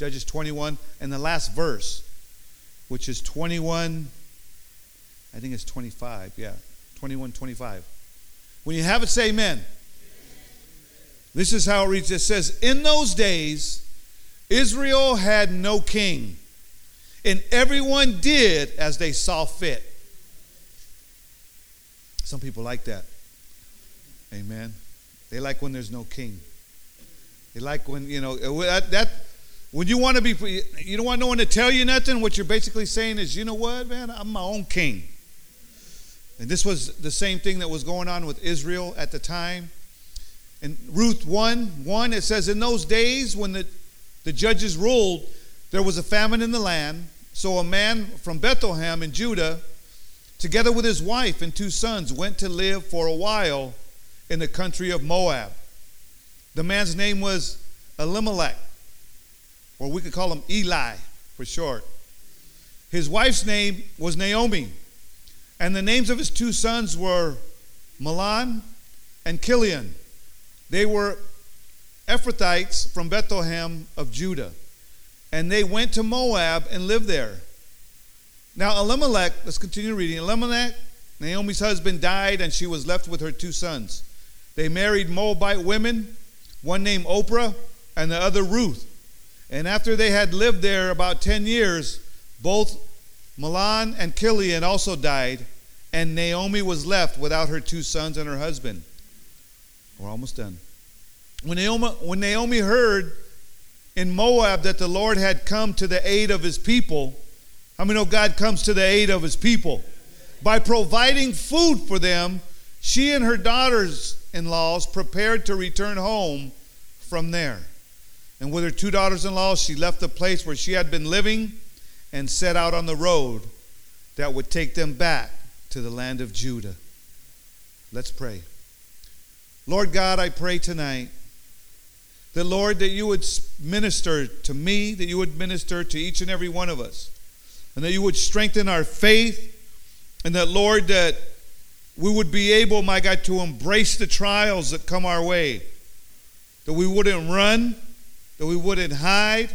Judges 21, and the last verse, which is 21, I think it's 25, yeah, 21, 25. When you have it, say amen. This is how it reads. It says, In those days, Israel had no king, and everyone did as they saw fit. Some people like that. Amen. They like when there's no king. They like when, you know, that, that when you want to be, you don't want no one to tell you nothing. What you're basically saying is, you know what, man, I'm my own king. And this was the same thing that was going on with Israel at the time. In Ruth 1 1, it says, In those days when the, the judges ruled, there was a famine in the land. So a man from Bethlehem in Judah, together with his wife and two sons, went to live for a while in the country of Moab. The man's name was Elimelech, or we could call him Eli for short. His wife's name was Naomi, and the names of his two sons were Mahlon and Kilion. They were Ephrathites from Bethlehem of Judah, and they went to Moab and lived there. Now, Elimelech, let's continue reading. Elimelech, Naomi's husband, died, and she was left with her two sons. They married Moabite women, one named Orpah and the other Ruth. And after they had lived there about 10 years, both Mahlon and Kilion also died, and Naomi was left without her two sons and her husband. We're almost done. When Naomi, when Naomi heard in Moab that the Lord had come to the aid of his people, how many know God comes to the aid of his people? By providing food for them, she and her daughters in laws prepared to return home from there. And with her two daughters in law, she left the place where she had been living and set out on the road that would take them back to the land of Judah. Let's pray. Lord God, I pray tonight that, Lord, that you would minister to me, that you would minister to each and every one of us, and that you would strengthen our faith, and that, Lord, that we would be able, my God, to embrace the trials that come our way. That we wouldn't run, that we wouldn't hide,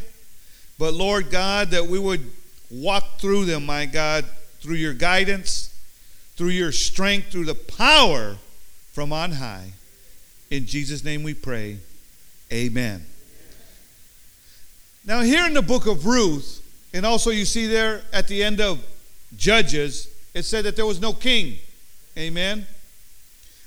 but Lord God, that we would walk through them, my God, through your guidance, through your strength, through the power from on high. In Jesus' name we pray. Amen. Now, here in the book of Ruth, and also you see there at the end of Judges, it said that there was no king. Amen.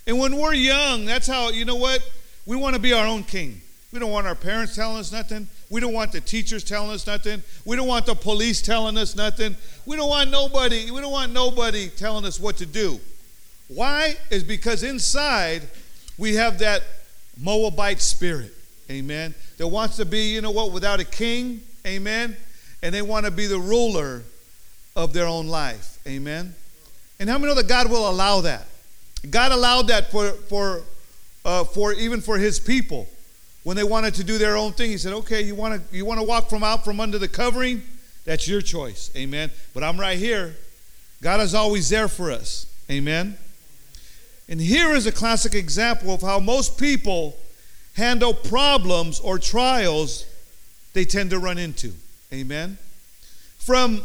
And when we're young, that's how, you know what? We want to be our own king. We don't want our parents telling us nothing. We don't want the teachers telling us nothing. We don't want the police telling us nothing. We don't want nobody, we don't want nobody telling us what to do. Why? Is because inside we have that Moabite spirit. Amen. That wants to be, you know what, without a king. Amen. And they want to be the ruler of their own life. Amen. And how many know that God will allow that? God allowed that for, for, uh, for even for his people. When they wanted to do their own thing, he said, okay, you want to you want to walk from out from under the covering? That's your choice. Amen. But I'm right here. God is always there for us. Amen. And here is a classic example of how most people handle problems or trials they tend to run into. Amen. From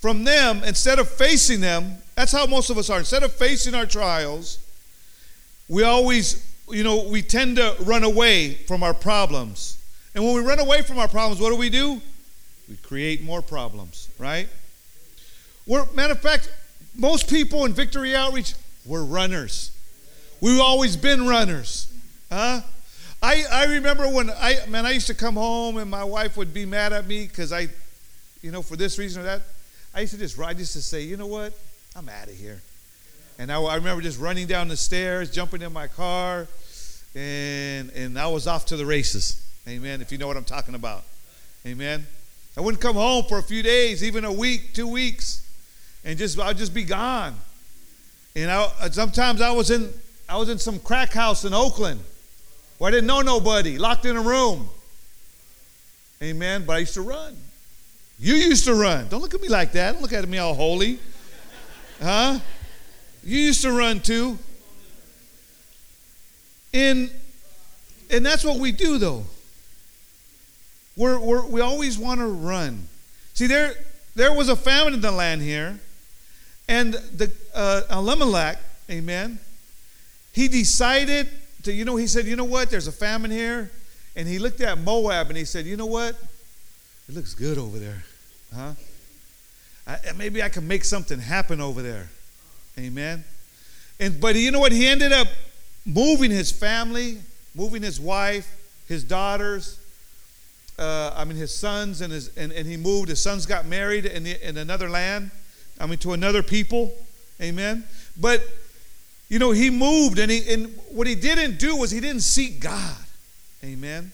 from them, instead of facing them, that's how most of us are. Instead of facing our trials, we always, you know, we tend to run away from our problems. And when we run away from our problems, what do we do? We create more problems, right? We're, matter of fact, most people in Victory Outreach, we're runners. We've always been runners. Huh? I, I remember when I, man, I used to come home and my wife would be mad at me because I, you know, for this reason or that. I used to just I used to say, you know what? I'm out of here. And I, I, remember just running down the stairs, jumping in my car, and and I was off to the races. Amen. If you know what I'm talking about. Amen. I wouldn't come home for a few days, even a week, two weeks, and just I'd just be gone. And I, uh, sometimes I was in I was in some crack house in Oakland where I didn't know nobody, locked in a room. Amen. But I used to run. You used to run. Don't look at me like that. Don't look at me all holy. Huh? You used to run too. And and that's what we do though. we're, we're, we always want to run. See, there, there was a famine in the land here, and the uh, Elimelech, amen, he decided to, you know, he said, you know what, there's a famine here. And he looked at Moab and he said, you know what, it looks good over there, huh? I, maybe I can make something happen over there. Amen. And but you know what? He ended up moving his family, moving his wife, his daughters, uh, I mean his sons, and his and, and he moved. His sons got married in the, in another land. I mean to another people. Amen. But you know he moved, and he and what he didn't do was he didn't seek God. Amen.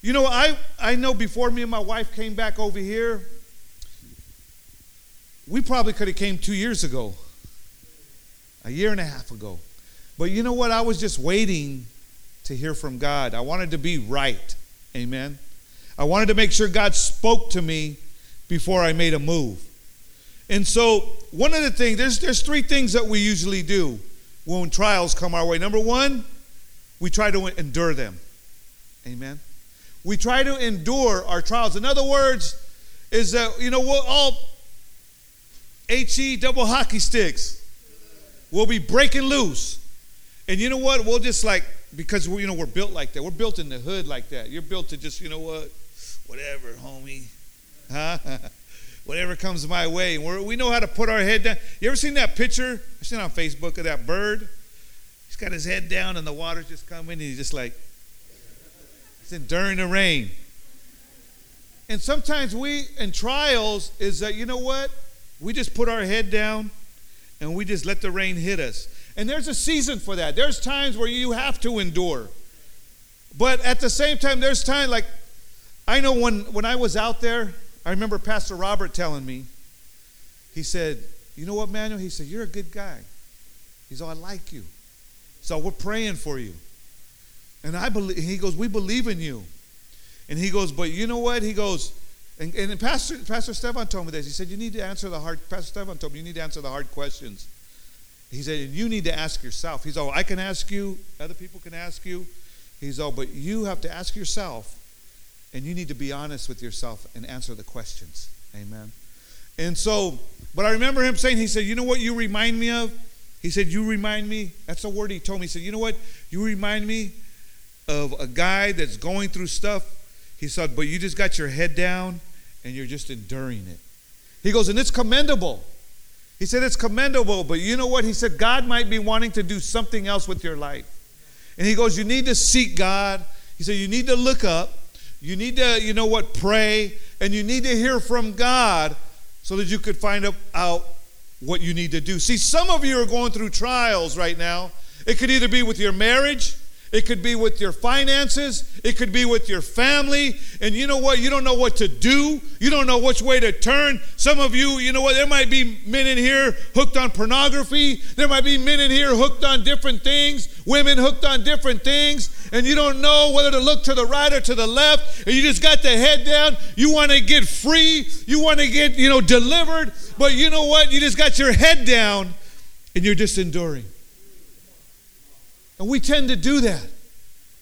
You know I I know before me and my wife came back over here. We probably could have came two years ago, a year and a half ago. But you know what? I was just waiting to hear from God. I wanted to be right. Amen. I wanted to make sure God spoke to me before I made a move. And so, one of the things, there's, there's three things that we usually do when trials come our way. Number one, we try to endure them. Amen. We try to endure our trials. In other words, is that, you know, we're all HE double hockey sticks. We'll be breaking loose. And you know what? We'll just like, because we, you know, we're built like that. We're built in the hood like that. You're built to just, you know what? Whatever, homie. Huh? Whatever comes my way. We're, we know how to put our head down. You ever seen that picture? I've seen on Facebook of that bird. He's got his head down and the water's just coming. And he's just like, it's enduring the rain. And sometimes we, in trials, is that, you know what? We just put our head down and we just let the rain hit us. And there's a season for that. There's times where you have to endure. But at the same time, there's time like I know when, when I was out there, I remember Pastor Robert telling me, he said, You know what, Manuel? He said, You're a good guy. He said, oh, I like you. So oh, we're praying for you. And I believe he goes, We believe in you. And he goes, But you know what? He goes, and, and Pastor, Pastor Stefan told me this. He said, You need to answer the hard, Pastor Stefan told me, you need to answer the hard questions. He said, You need to ask yourself. He's all, I can ask you, other people can ask you. He's all, but you have to ask yourself, and you need to be honest with yourself and answer the questions. Amen. And so, but I remember him saying, He said, You know what you remind me of? He said, You remind me, that's the word he told me. He said, You know what? You remind me of a guy that's going through stuff. He said, But you just got your head down and you're just enduring it. He goes, And it's commendable. He said it's commendable, but you know what? He said God might be wanting to do something else with your life. And he goes, You need to seek God. He said, You need to look up. You need to, you know what, pray. And you need to hear from God so that you could find out what you need to do. See, some of you are going through trials right now. It could either be with your marriage, it could be with your finances. It could be with your family. And you know what? You don't know what to do. You don't know which way to turn. Some of you, you know what? There might be men in here hooked on pornography. There might be men in here hooked on different things, women hooked on different things. And you don't know whether to look to the right or to the left. And you just got the head down. You want to get free. You want to get, you know, delivered. But you know what? You just got your head down and you're just enduring. And we tend to do that.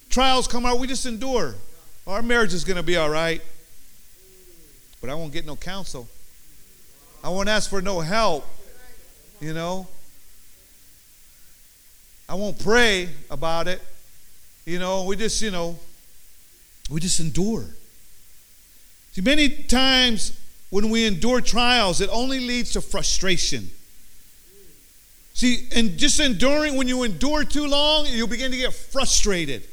Trials come out, we just endure. Our marriage is going to be all right. But I won't get no counsel. I won't ask for no help. You know? I won't pray about it. You know, we just, you know, we just endure. See, many times when we endure trials, it only leads to frustration. See, and just enduring, when you endure too long, you'll begin to get frustrated.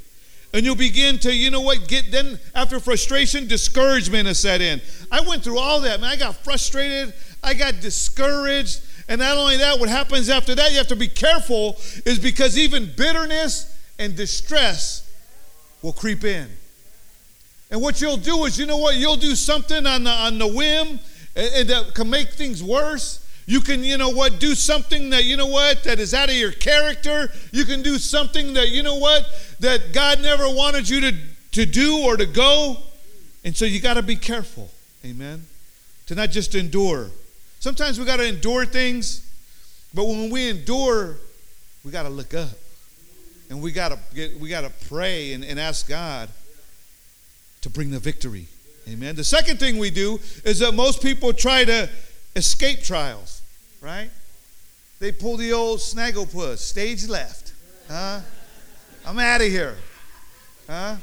And you'll begin to, you know what, get then after frustration, discouragement is set in. I went through all that, man. I got frustrated, I got discouraged. And not only that, what happens after that, you have to be careful, is because even bitterness and distress will creep in. And what you'll do is, you know what, you'll do something on the, on the whim and, and that can make things worse. You can, you know what, do something that, you know what, that is out of your character. You can do something that, you know what, that God never wanted you to, to do or to go. And so you got to be careful, amen, to not just endure. Sometimes we got to endure things, but when we endure, we got to look up. And we got to get, we got to pray and, and ask God. to bring the victory. Amen. The second thing we do is that most people try to escape trials, right? They pull the old snagglepuss, stage left. Huh? I'm out of here. Huh?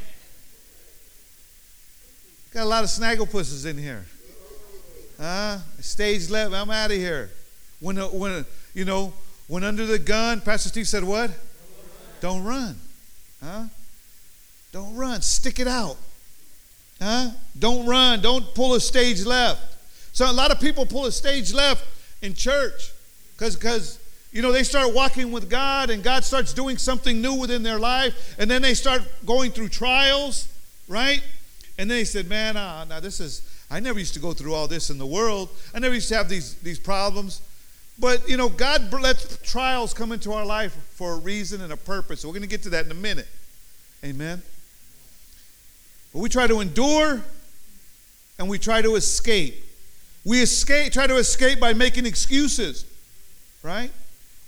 Got a lot of snagglepusses in here. Huh? Stage left, I'm out of here. When, uh, when, uh, you know, when under the gun, Pastor Steve said, what? Don't run. Huh? Don't run. Stick it out. Huh? Don't run. Don't pull a stage left. So a lot of people pull a stage left in church because because you know they start walking with God and God starts doing something new within their life and then they start going through trials, right? And then they said, "Man, uh, now this is I never used to go through all this in the world. I never used to have these these problems." But you know, God lets trials come into our life for a reason and a purpose. We're going to get to that in a minute. Amen. But we try to endure and we try to escape. We escape, try to escape by making excuses, right?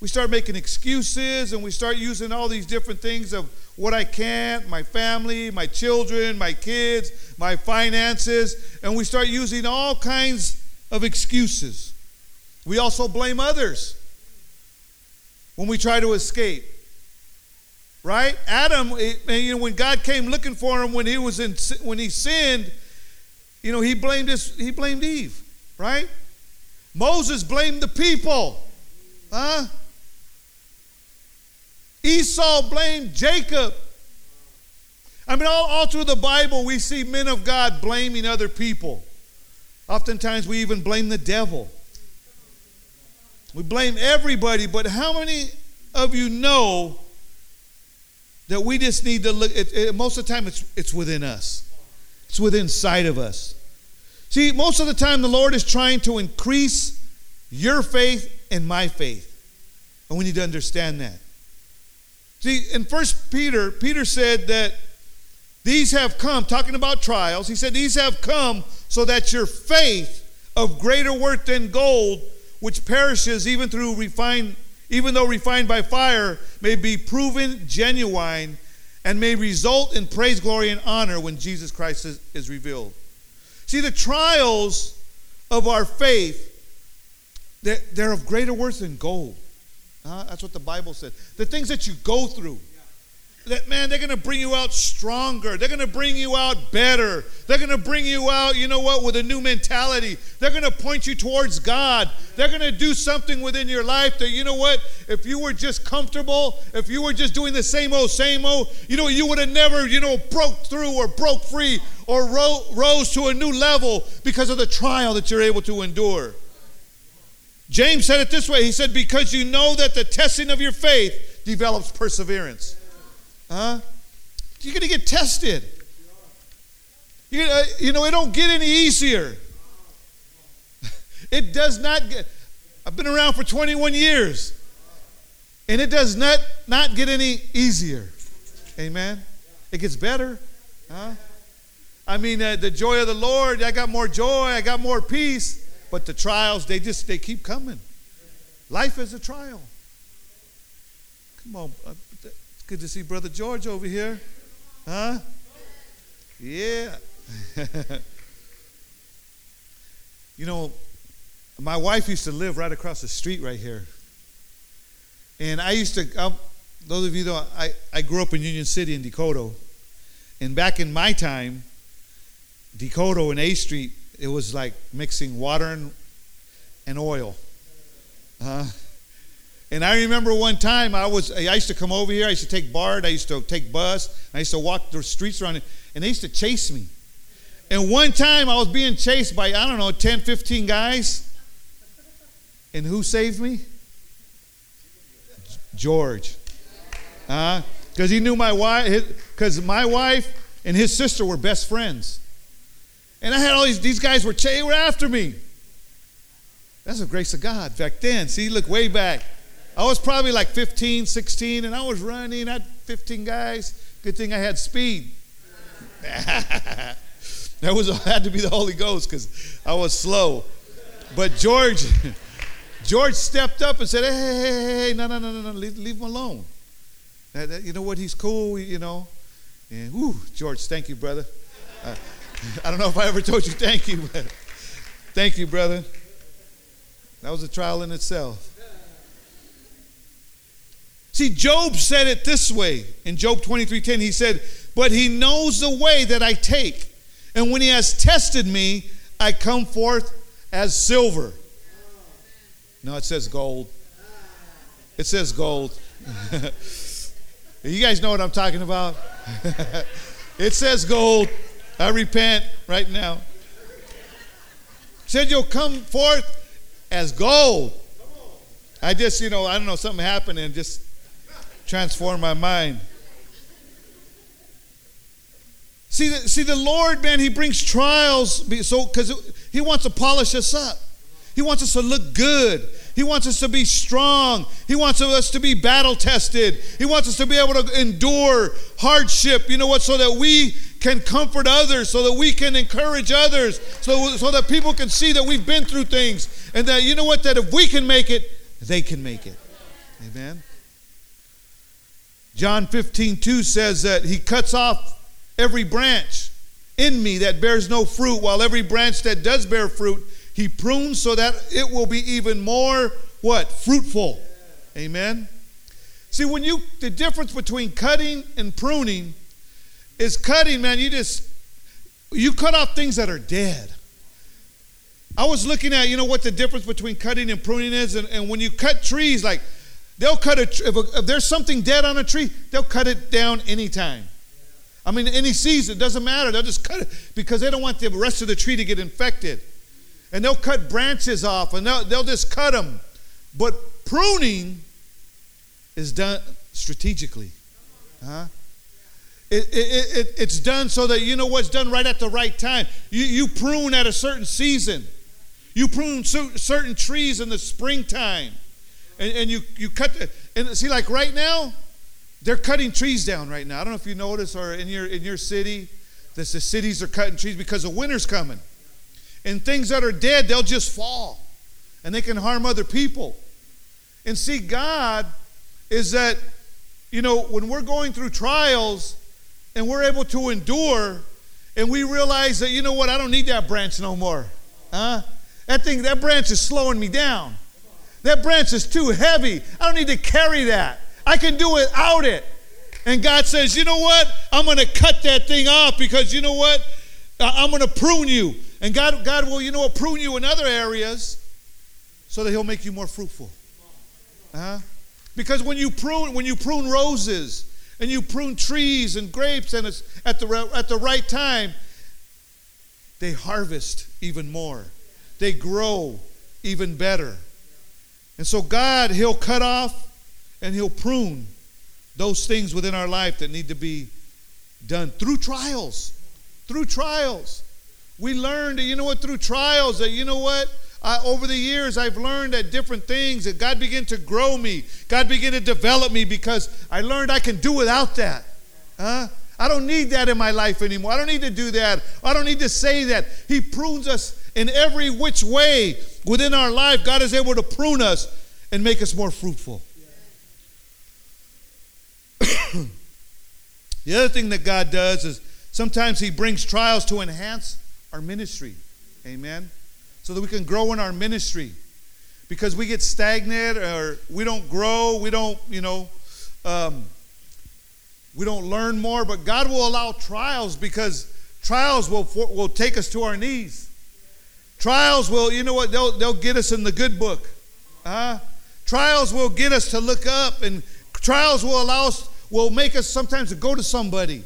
We start making excuses and we start using all these different things of what I can't, my family, my children, my kids, my finances, and we start using all kinds of excuses. We also blame others when we try to escape. Right? Adam, eh, eh, you know, when God came looking for him when he was in when he sinned, you know, he blamed his, he blamed Eve, right? Moses blamed the people. Huh? Esau blamed Jacob. I mean, all, all through the Bible, we see men of God blaming other people. Oftentimes, we even blame the devil. We blame everybody, but how many of you know that we just need to look? Most of the time, it's, it's within us, it's within sight of us. See, most of the time, the Lord is trying to increase your faith and my faith. And we need to understand that. See, in First Peter, Peter said that these have come, talking about trials, he said, These have come so that your faith of greater worth than gold which perishes even through refined, even though refined by fire, may be proven genuine and may result in praise, glory, and honor when Jesus Christ is, is revealed. See, the trials of our faith, they're, they're of greater worth than gold. Uh, that's what the Bible said. The things that you go through, that man, they're going to bring you out stronger. They're going to bring you out better. They're going to bring you out, you know what, with a new mentality. They're going to point you towards God. They're going to do something within your life that, you know what, if you were just comfortable, if you were just doing the same old, same old, you know, you would have never, you know, broke through or broke free or ro- rose to a new level because of the trial that you're able to endure. James said it this way He said, Because you know that the testing of your faith develops perseverance. Huh? You're going to get tested. You, uh, you know, it don't get any easier. it does not get. I've been around for 21 years, and it does not not get any easier. Amen. It gets better. Huh? I mean, uh, the joy of the Lord. I got more joy. I got more peace. But the trials, they just they keep coming. Life is a trial. Come on, It's Good to see Brother George over here. Huh? Yeah. you know, my wife used to live right across the street right here. And I used to, I, those of you know, I, I grew up in Union City in Decoto. And back in my time, Decoto and A Street, it was like mixing water and, and oil. Uh, and I remember one time I was I used to come over here. I used to take BART. I used to take bus. I used to walk the streets around, it, and they used to chase me. And one time I was being chased by I don't know 10, 15 guys. And who saved me? George. Uh, because he knew my wife. Because my wife and his sister were best friends. And I had all these these guys were they were after me. That's the grace of God back then. See, look way back. I was probably like 15, 16, and I was running. I had 15 guys. Good thing I had speed. that was had to be the Holy Ghost because I was slow. But George, George stepped up and said, "Hey, hey, hey, hey no, no, no, no, no, leave, leave him alone. That, that, you know what? He's cool. You know." And whoo, George, thank you, brother. Uh, I don't know if I ever told you thank you, but thank you, brother. That was a trial in itself. See, Job said it this way in Job 23:10. He said, But he knows the way that I take. And when he has tested me, I come forth as silver. No, it says gold. It says gold. you guys know what I'm talking about? it says gold. I repent right now. Said you'll come forth as gold. I just, you know, I don't know, something happened and just transformed my mind. See, the, see, the Lord, man, He brings trials so because He wants to polish us up. He wants us to look good. He wants us to be strong. He wants us to be battle tested. He wants us to be able to endure hardship, you know what, so that we can comfort others, so that we can encourage others, so, so that people can see that we've been through things and that, you know what, that if we can make it, they can make it. Amen. John 15, 2 says that He cuts off every branch in me that bears no fruit, while every branch that does bear fruit, he prunes so that it will be even more what? Fruitful. Amen. See, when you the difference between cutting and pruning is cutting, man, you just you cut off things that are dead. I was looking at, you know, what the difference between cutting and pruning is, and, and when you cut trees, like they'll cut a if, if there's something dead on a tree, they'll cut it down anytime. I mean, any season, doesn't matter. They'll just cut it because they don't want the rest of the tree to get infected. And they'll cut branches off and they'll, they'll just cut them. But pruning is done strategically. Huh? It, it, it, it's done so that you know what's done right at the right time. You, you prune at a certain season. You prune certain trees in the springtime. And, and you, you cut, the, and see, like right now, they're cutting trees down right now. I don't know if you notice or in your in your city, that the cities are cutting trees because the winter's coming. And things that are dead, they'll just fall. And they can harm other people. And see, God is that, you know, when we're going through trials and we're able to endure, and we realize that, you know what, I don't need that branch no more. Huh? That thing, that branch is slowing me down. That branch is too heavy. I don't need to carry that. I can do without it. And God says, you know what? I'm going to cut that thing off because you know what? I'm going to prune you. And God, God will, you know prune you in other areas so that He'll make you more fruitful. Uh-huh. Because when you prune, when you prune roses and you prune trees and grapes and it's at the, at the right time, they harvest even more. They grow even better. And so God, He'll cut off and He'll prune those things within our life that need to be done through trials. Through trials. We learned, you know what, through trials, that you know what? Over the years, I've learned that different things, that God began to grow me. God began to develop me because I learned I can do without that. Huh? I don't need that in my life anymore. I don't need to do that. I don't need to say that. He prunes us in every which way within our life. God is able to prune us and make us more fruitful. the other thing that God does is sometimes He brings trials to enhance our ministry. Amen. So that we can grow in our ministry. Because we get stagnant or we don't grow, we don't, you know, um, we don't learn more. But God will allow trials because trials will, will take us to our knees. Trials will, you know what, they'll, they'll get us in the good book. Uh, trials will get us to look up, and trials will allow us will make us sometimes to go to somebody.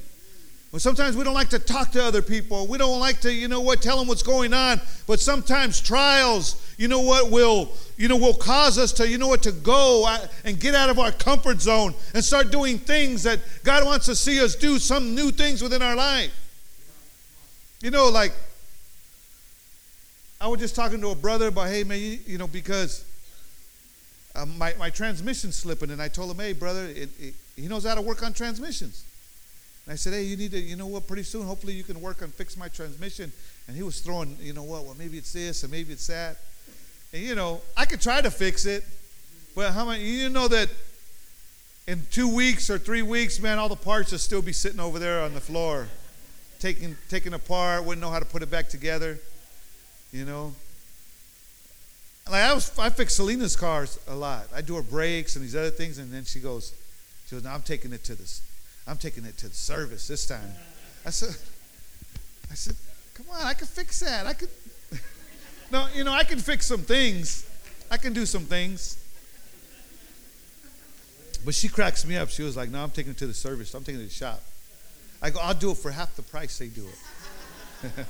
But sometimes we don't like to talk to other people. We don't like to, you know what, tell them what's going on. But sometimes trials, you know what, will, you know, will cause us to, you know what, to go and get out of our comfort zone and start doing things that God wants to see us do, some new things within our life. You know, like, I was just talking to a brother about, hey, man, you, you know, because um, my, my transmission's slipping. And I told him, hey, brother, it, it, he knows how to work on transmissions. And I said, hey, you need to, you know what, pretty soon, hopefully you can work on fix my transmission. And he was throwing, you know what, well, maybe it's this and maybe it's that. And, you know, I could try to fix it. But how many, you know that in two weeks or three weeks, man, all the parts will still be sitting over there on the floor. taken taken apart, wouldn't know how to put it back together. You know. Like I was, I fix Selena's cars a lot. I do her brakes and these other things, and then she goes, she goes, "Now I'm taking it to this, I'm taking it to the service this time." I said, I said, "Come on, I can fix that. I could." no, you know, I can fix some things. I can do some things. But she cracks me up. She was like, "No, I'm taking it to the service. I'm taking it to the shop." I go, "I'll do it for half the price they do it."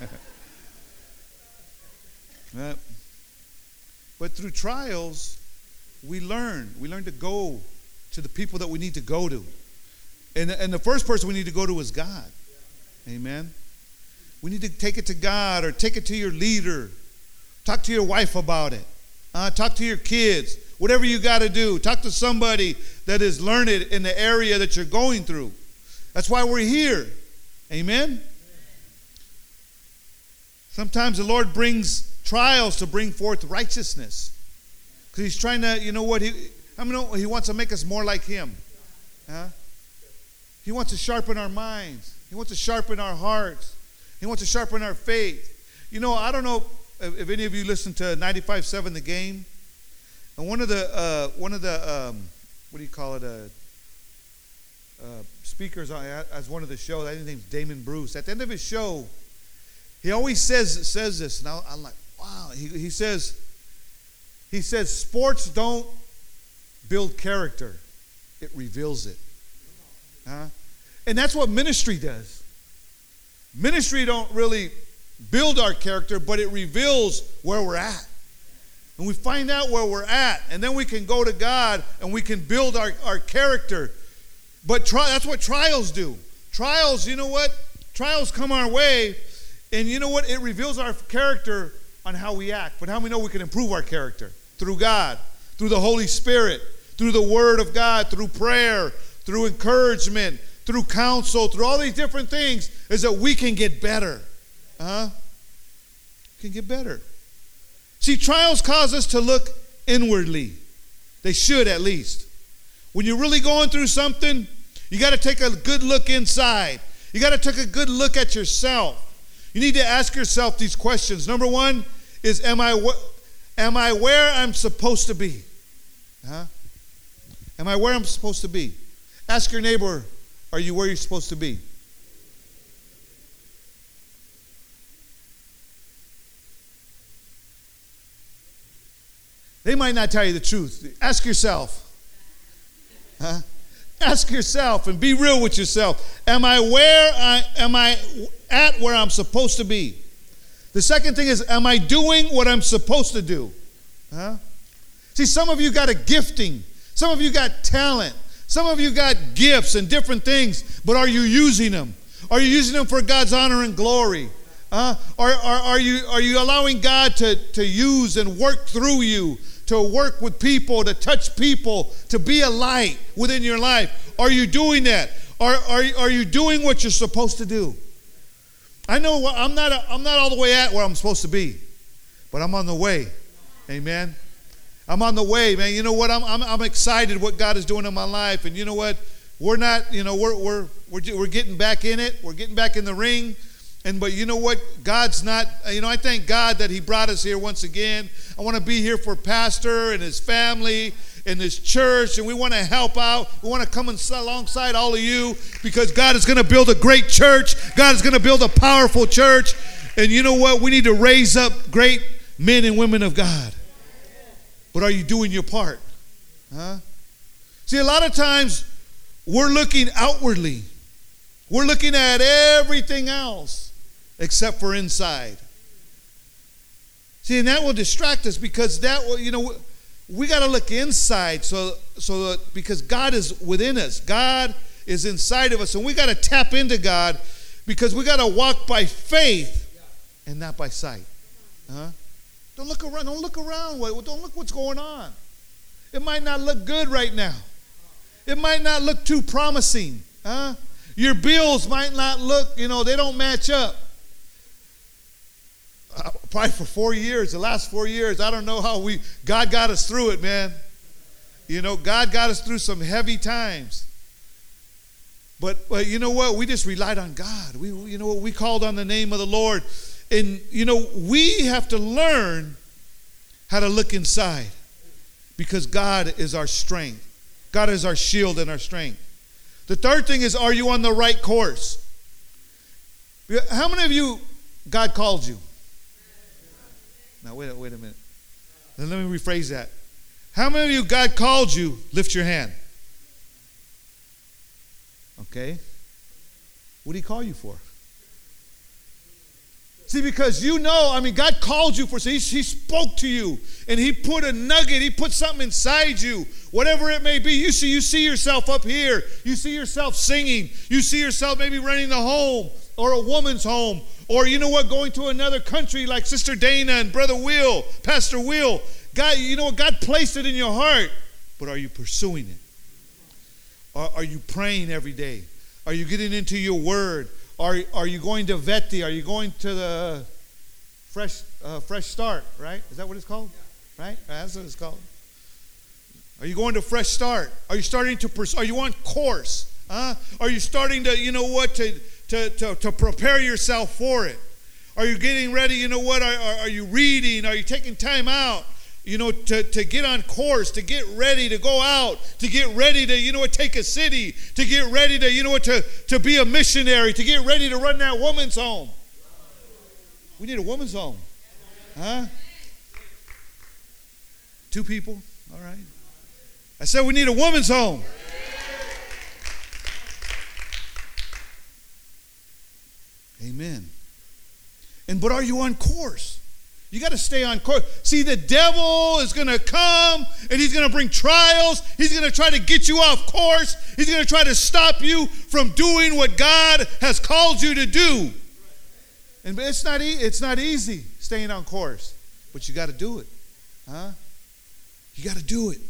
But through trials, we learn. We learn to go to the people that we need to go to. And, and the first person we need to go to is God. Amen. We need to take it to God or take it to your leader. Talk to your wife about it. Uh, talk to your kids. Whatever you got to do. Talk to somebody that is learned in the area that you're going through. That's why we're here. Amen. Sometimes the Lord brings trials to bring forth righteousness. Because he's trying to, you know what? He, I mean, he wants to make us more like him. Huh? He wants to sharpen our minds. He wants to sharpen our hearts. He wants to sharpen our faith. You know, I don't know if, any of you listen to 95.7 The Game. And one of the, uh, one of the um, what do you call it, uh, uh, speakers as one of the shows, I think his name's Damon Bruce. At the end of his show, he always says, says this, and I'm like, wow. He, he says, he says, sports don't build character, it reveals it. Huh? And that's what ministry does. Ministry don't really build our character, but it reveals where we're at. And we find out where we're at, and then we can go to God and we can build our, our character. But tri- that's what trials do. Trials, you know what? Trials come our way, and you know what? It reveals our character on how we act, but how we know we can improve our character through God, through the Holy Spirit, through the Word of God, through prayer, through encouragement, through counsel, through all these different things, is that we can get better. Huh? Can get better. See, trials cause us to look inwardly. They should at least. When you're really going through something, you got to take a good look inside. You got to take a good look at yourself. You need to ask yourself these questions. Number one, is am I am I where I'm supposed to be? Huh? Am I where I'm supposed to be? Ask your neighbor, are you where you're supposed to be? They might not tell you the truth. Ask yourself. Huh? Ask yourself and be real with yourself. Am I where I am I at where I'm supposed to be? The second thing is, am I doing what I'm supposed to do? Huh? See, some of you got a gifting, some of you got talent, some of you got gifts and different things, but are you using them? Are you using them for God's honor and glory? Uh, are, are, are, you, are you allowing God to, to use and work through you, to work with people, to touch people, to be a light within your life? Are you doing that? Are, are, are you doing what you're supposed to do? I know I'm not, a, I'm not all the way at where I'm supposed to be, but I'm on the way. Amen. I'm on the way, man. You know what? I'm, I'm, I'm excited what God is doing in my life. And you know what? We're not, you know, we're, we're, we're, we're getting back in it. We're getting back in the ring. And but you know what? God's not, you know, I thank God that He brought us here once again. I want to be here for Pastor and his family in this church, and we want to help out. We want to come and alongside all of you because God is going to build a great church. God is going to build a powerful church. And you know what? We need to raise up great men and women of God. But are you doing your part? Huh? See, a lot of times we're looking outwardly, we're looking at everything else except for inside. See, and that will distract us because that will, you know, we got to look inside so so that because God is within us. God is inside of us and we got to tap into God because we got to walk by faith and not by sight. Huh? Don't look around. Don't look around. Don't look what's going on. It might not look good right now. It might not look too promising. Huh? Your bills might not look, you know, they don't match up. Uh, probably for four years, the last four years, I don't know how we, God got us through it, man. You know, God got us through some heavy times. But, but you know what? We just relied on God. We, you know what? We called on the name of the Lord. And, you know, we have to learn how to look inside because God is our strength. God is our shield and our strength. The third thing is, are you on the right course? How many of you, God called you? Now, wait, wait a minute. Let me rephrase that. How many of you, God called you? Lift your hand. Okay. What did He call you for? See, because you know, I mean, God called you for, so he, he spoke to you and He put a nugget, He put something inside you, whatever it may be. You see, you see yourself up here, you see yourself singing, you see yourself maybe running the home or a woman's home, or you know what, going to another country like Sister Dana and Brother Will, Pastor Will. God, you know what, God placed it in your heart, but are you pursuing it? Are, are you praying every day? Are you getting into your word? Are, are you going to VETI? Are you going to the fresh, uh, fresh start, right? Is that what it's called? Right? That's what it's called. Are you going to fresh start? Are you starting to, pers- are you on course? Huh? Are you starting to, you know what, to, to, to, to prepare yourself for it? Are you getting ready? You know what? Are, are, are you reading? Are you taking time out? You know, to, to get on course, to get ready to go out, to get ready to, you know what, take a city, to get ready to, you know what, to, to be a missionary, to get ready to run that woman's home. We need a woman's home. Huh? Two people? All right. I said we need a woman's home. Amen. And but are you on course? You got to stay on course. See, the devil is going to come and he's going to bring trials. He's going to try to get you off course. He's going to try to stop you from doing what God has called you to do. And it's not, e- it's not easy staying on course, but you got to do it. Huh? You got to do it.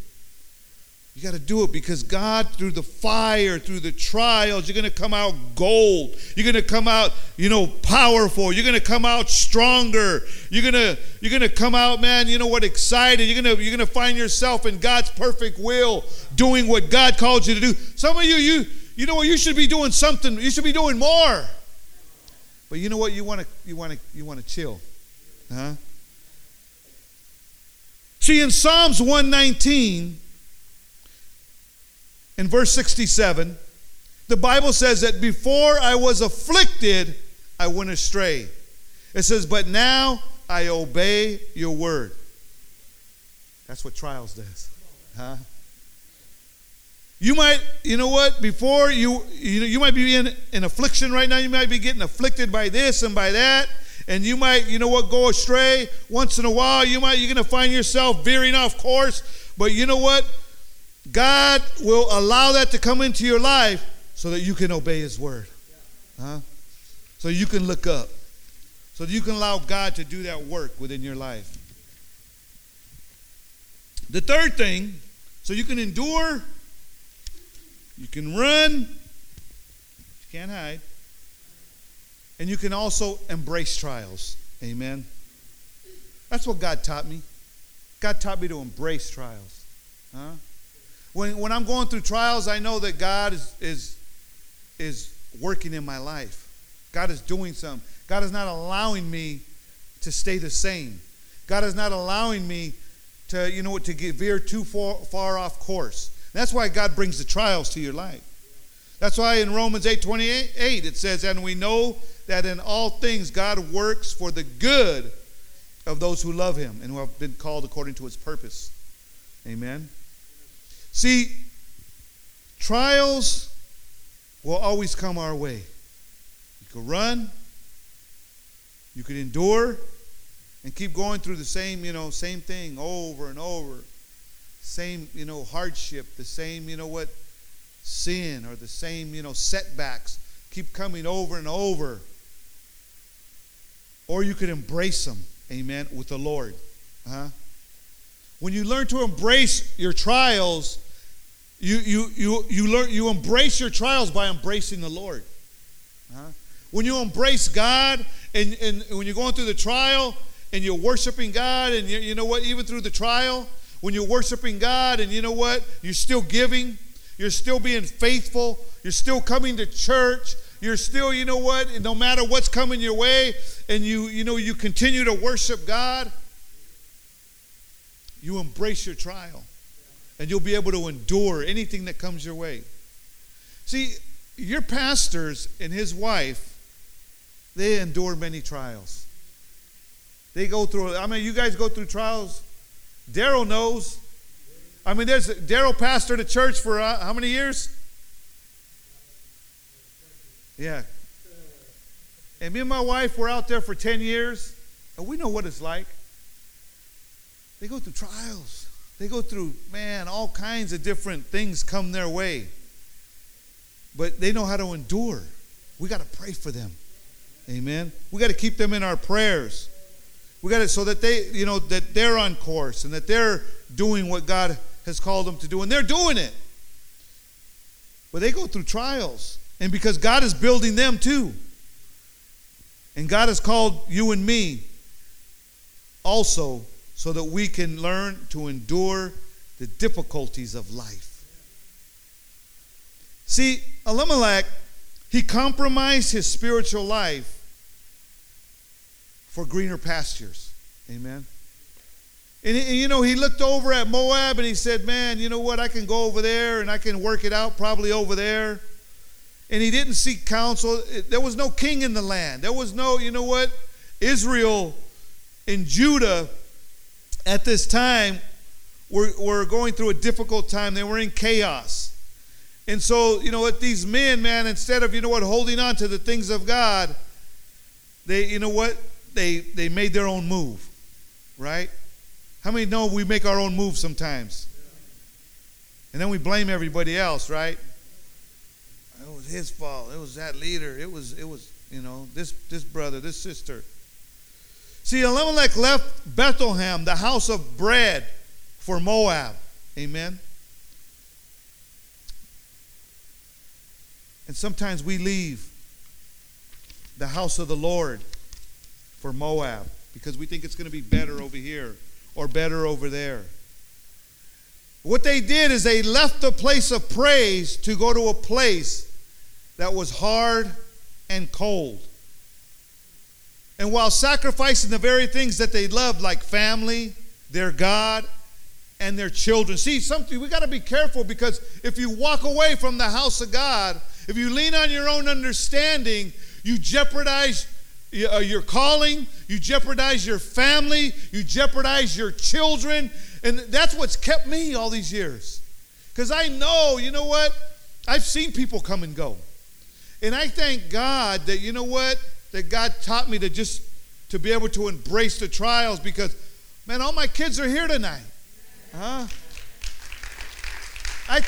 You got to do it because God, through the fire, through the trials, you're going to come out gold. You're going to come out, you know, powerful. You're going to come out stronger. You're going to you're going to come out, man, you know what, excited. You're going to you're going to find yourself in God's perfect will, doing what God called you to do. Some of you you you know what, you should be doing something. You should be doing more. But you know what, you want to you want to you want to chill. Huh? See in Psalms 119 in verse 67, the Bible says that before I was afflicted, I went astray. It says, But now I obey your word. That's what trials does. Huh? You might, you know what, before you, you know, you might be in, in affliction right now. You might be getting afflicted by this and by that. And you might, you know what, go astray once in a while. You might, you're going to find yourself veering off course. But you know what? God will allow that to come into your life so that you can obey His word. Huh? So you can look up. So you can allow God to do that work within your life. The third thing, so you can endure, you can run, you can't hide, and you can also embrace trials. Amen. That's what God taught me. God taught me to embrace trials. Huh? When, when I'm going through trials, I know that God is, is, is working in my life. God is doing something. God is not allowing me to stay the same. God is not allowing me to, you know, to get veer too far, far off course. That's why God brings the trials to your life. That's why in Romans 8 28 it says, And we know that in all things God works for the good of those who love him and who have been called according to his purpose. Amen. See, trials will always come our way. You could run, you could endure, and keep going through the same, you know, same thing over and over. Same, you know, hardship, the same, you know what, sin or the same, you know, setbacks keep coming over and over. Or you could embrace them, amen, with the Lord. huh When you learn to embrace your trials, you, you, you, you, learn, you embrace your trials by embracing the Lord. Huh? When you embrace God and, and when you're going through the trial and you're worshiping God, and you, you know what, even through the trial, when you're worshiping God and you know what, you're still giving, You're still being faithful. You're still coming to church. You're still, you know what, no matter what's coming your way, and you, you know, you continue to worship God, you embrace your trial. And you'll be able to endure anything that comes your way. See, your pastors and his wife, they endure many trials. They go through, I mean, you guys go through trials. Daryl knows. I mean, there's Daryl pastored a church for uh, how many years? Yeah. And me and my wife were out there for 10 years, and we know what it's like. They go through trials. They go through, man, all kinds of different things come their way. But they know how to endure. We got to pray for them. Amen. We got to keep them in our prayers. We got to so that they, you know, that they're on course and that they're doing what God has called them to do and they're doing it. But they go through trials. And because God is building them too. And God has called you and me also so that we can learn to endure the difficulties of life. See, Elimelech, he compromised his spiritual life for greener pastures. Amen. And, and, you know, he looked over at Moab and he said, Man, you know what? I can go over there and I can work it out probably over there. And he didn't seek counsel. There was no king in the land. There was no, you know what? Israel and Judah at this time were, were going through a difficult time. They were in chaos. And so, you know what, these men, man, instead of, you know what, holding on to the things of God, they, you know what, they, they made their own move, right? How many know we make our own move sometimes? And then we blame everybody else, right? It was his fault. It was that leader. It was, it was, you know, this, this brother, this sister. See, Elimelech left Bethlehem, the house of bread, for Moab. Amen. And sometimes we leave the house of the Lord for Moab because we think it's going to be better over here or better over there. What they did is they left the place of praise to go to a place that was hard and cold. And while sacrificing the very things that they loved, like family, their God, and their children. See, something we got to be careful because if you walk away from the house of God, if you lean on your own understanding, you jeopardize uh, your calling, you jeopardize your family, you jeopardize your children. And that's what's kept me all these years. Because I know, you know what? I've seen people come and go. And I thank God that, you know what? That God taught me to just to be able to embrace the trials because, man, all my kids are here tonight. Huh? I,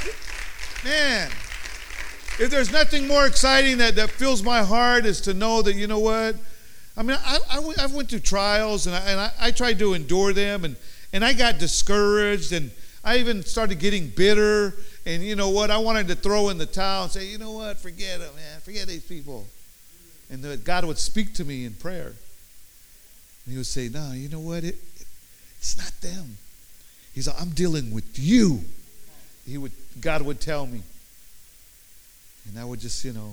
man, if there's nothing more exciting that, that fills my heart is to know that, you know what? I mean, I, I, I went through trials and, I, and I, I tried to endure them and, and I got discouraged and I even started getting bitter. And you know what? I wanted to throw in the towel and say, you know what? Forget it, man. Forget these people. And that God would speak to me in prayer. And he would say, No, you know what? It, it, it's not them. He's like, I'm dealing with you. He would God would tell me. And I would just, you know,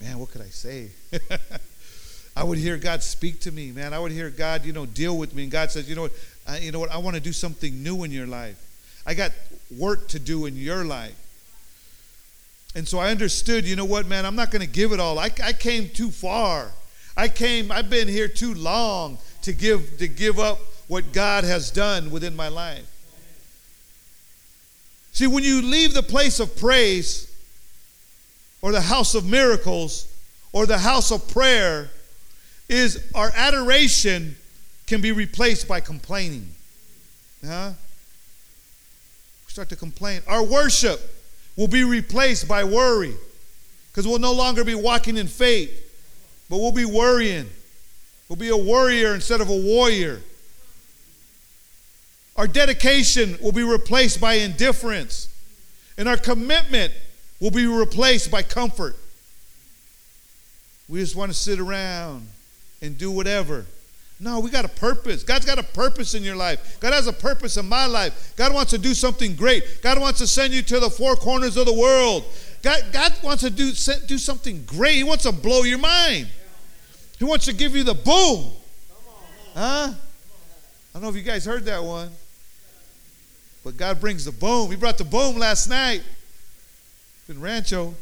man, what could I say? I would hear God speak to me, man. I would hear God, you know, deal with me. And God says, you know what, I, you know what, I want to do something new in your life. I got work to do in your life. And so I understood, you know what, man, I'm not going to give it all. I, I came too far. I came, I've been here too long to give, to give up what God has done within my life. See, when you leave the place of praise or the house of miracles or the house of prayer, is our adoration can be replaced by complaining. Huh? We start to complain. Our worship will be replaced by worry because we'll no longer be walking in faith, but we'll be worrying. We'll be a worrier instead of a warrior. Our dedication will be replaced by indifference, and our commitment will be replaced by comfort. We just want to sit around and do whatever. No, we got a purpose. God's got a purpose in your life. God has a purpose in my life. God wants to do something great. God wants to send you to the four corners of the world. God, God wants to do, do something great. He wants to blow your mind. He wants to give you the boom. Huh? I don't know if you guys heard that one. But God brings the boom. He brought the boom last night in Rancho.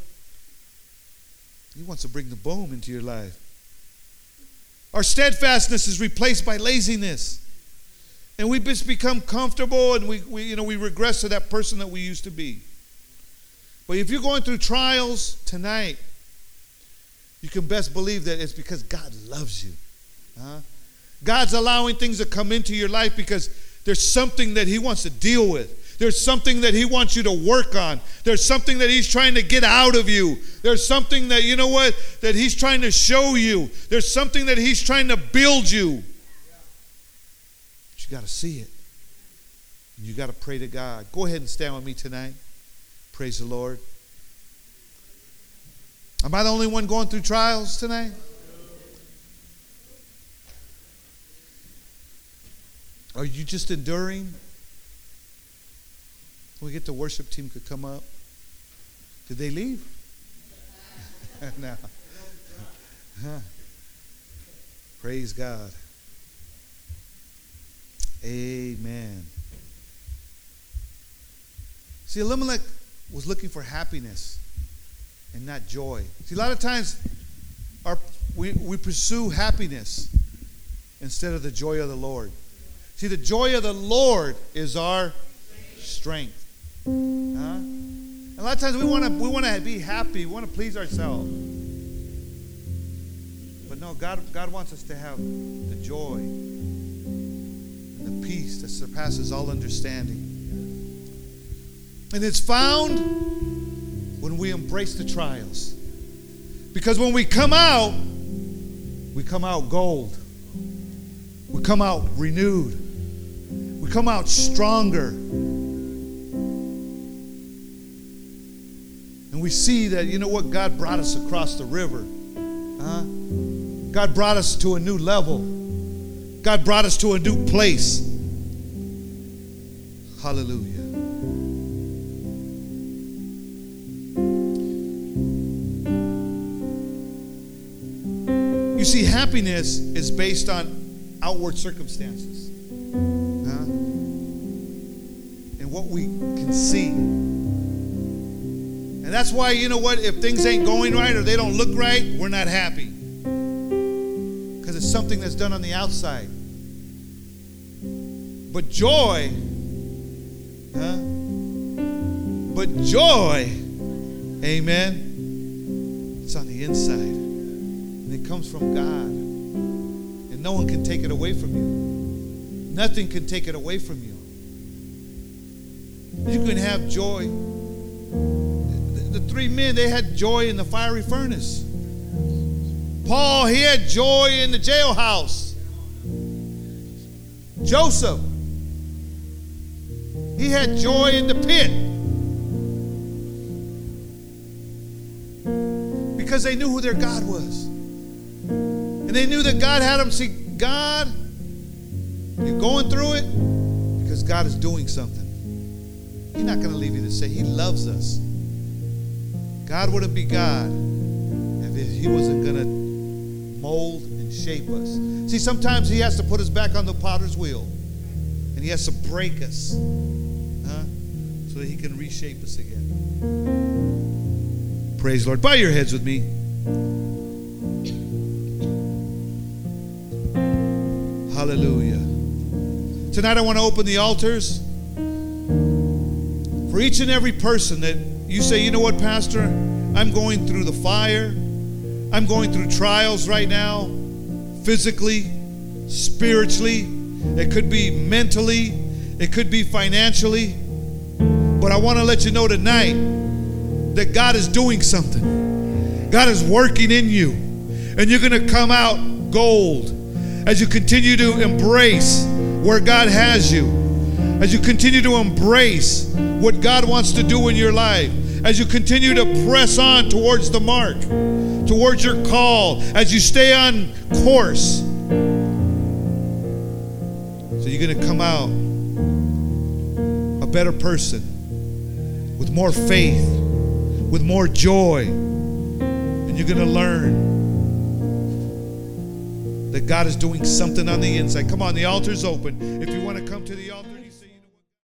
He wants to bring the boom into your life. Our steadfastness is replaced by laziness. And we just become comfortable and we, we, you know, we regress to that person that we used to be. But if you're going through trials tonight, you can best believe that it's because God loves you. Huh? God's allowing things to come into your life because there's something that He wants to deal with. There's something that He wants you to work on. There's something that He's trying to get out of you. There's something that, you know what, that He's trying to show you. There's something that He's trying to build you. But you got to see it. You got to pray to God. Go ahead and stand with me tonight. Praise the Lord. Am I the only one going through trials tonight? Are you just enduring? We get the worship team could come up. Did they leave? no. Praise God. Amen. See, Elimelech was looking for happiness and not joy. See, a lot of times our, we, we pursue happiness instead of the joy of the Lord. See, the joy of the Lord is our strength. Huh? A lot of times we want to we want to be happy. We want to please ourselves. But no, God God wants us to have the joy and the peace that surpasses all understanding. And it's found when we embrace the trials. Because when we come out, we come out gold. We come out renewed. We come out stronger. We see that, you know what, God brought us across the river. Huh? God brought us to a new level. God brought us to a new place. Hallelujah. You see, happiness is based on outward circumstances huh? and what we can see. And that's why, you know what, if things ain't going right or they don't look right, we're not happy. Because it's something that's done on the outside. But joy, huh? But joy, amen, it's on the inside. And it comes from God. And no one can take it away from you. Nothing can take it away from you. You can have joy the three men, they had joy in the fiery furnace. Paul, he had joy in the jailhouse. Joseph, he had joy in the pit. Because they knew who their God was. And they knew that God had them see, God, you're going through it because God is doing something. He's not going to leave you to say, He loves us. God wouldn't be God if He wasn't going to mold and shape us. See, sometimes He has to put us back on the potter's wheel, and He has to break us huh, so that He can reshape us again. Praise the Lord. Bow your heads with me. Hallelujah. Tonight I want to open the altars for each and every person that you say, you know what, Pastor? I'm going through the fire. I'm going through trials right now, physically, spiritually. It could be mentally, it could be financially. But I want to let you know tonight that God is doing something. God is working in you. And you're going to come out gold as you continue to embrace where God has you. As you continue to embrace what God wants to do in your life as you continue to press on towards the mark, towards your call, as you stay on course. So you're going to come out a better person with more faith, with more joy, and you're going to learn that God is doing something on the inside. Come on, the altar's open. If you want to come to the altar,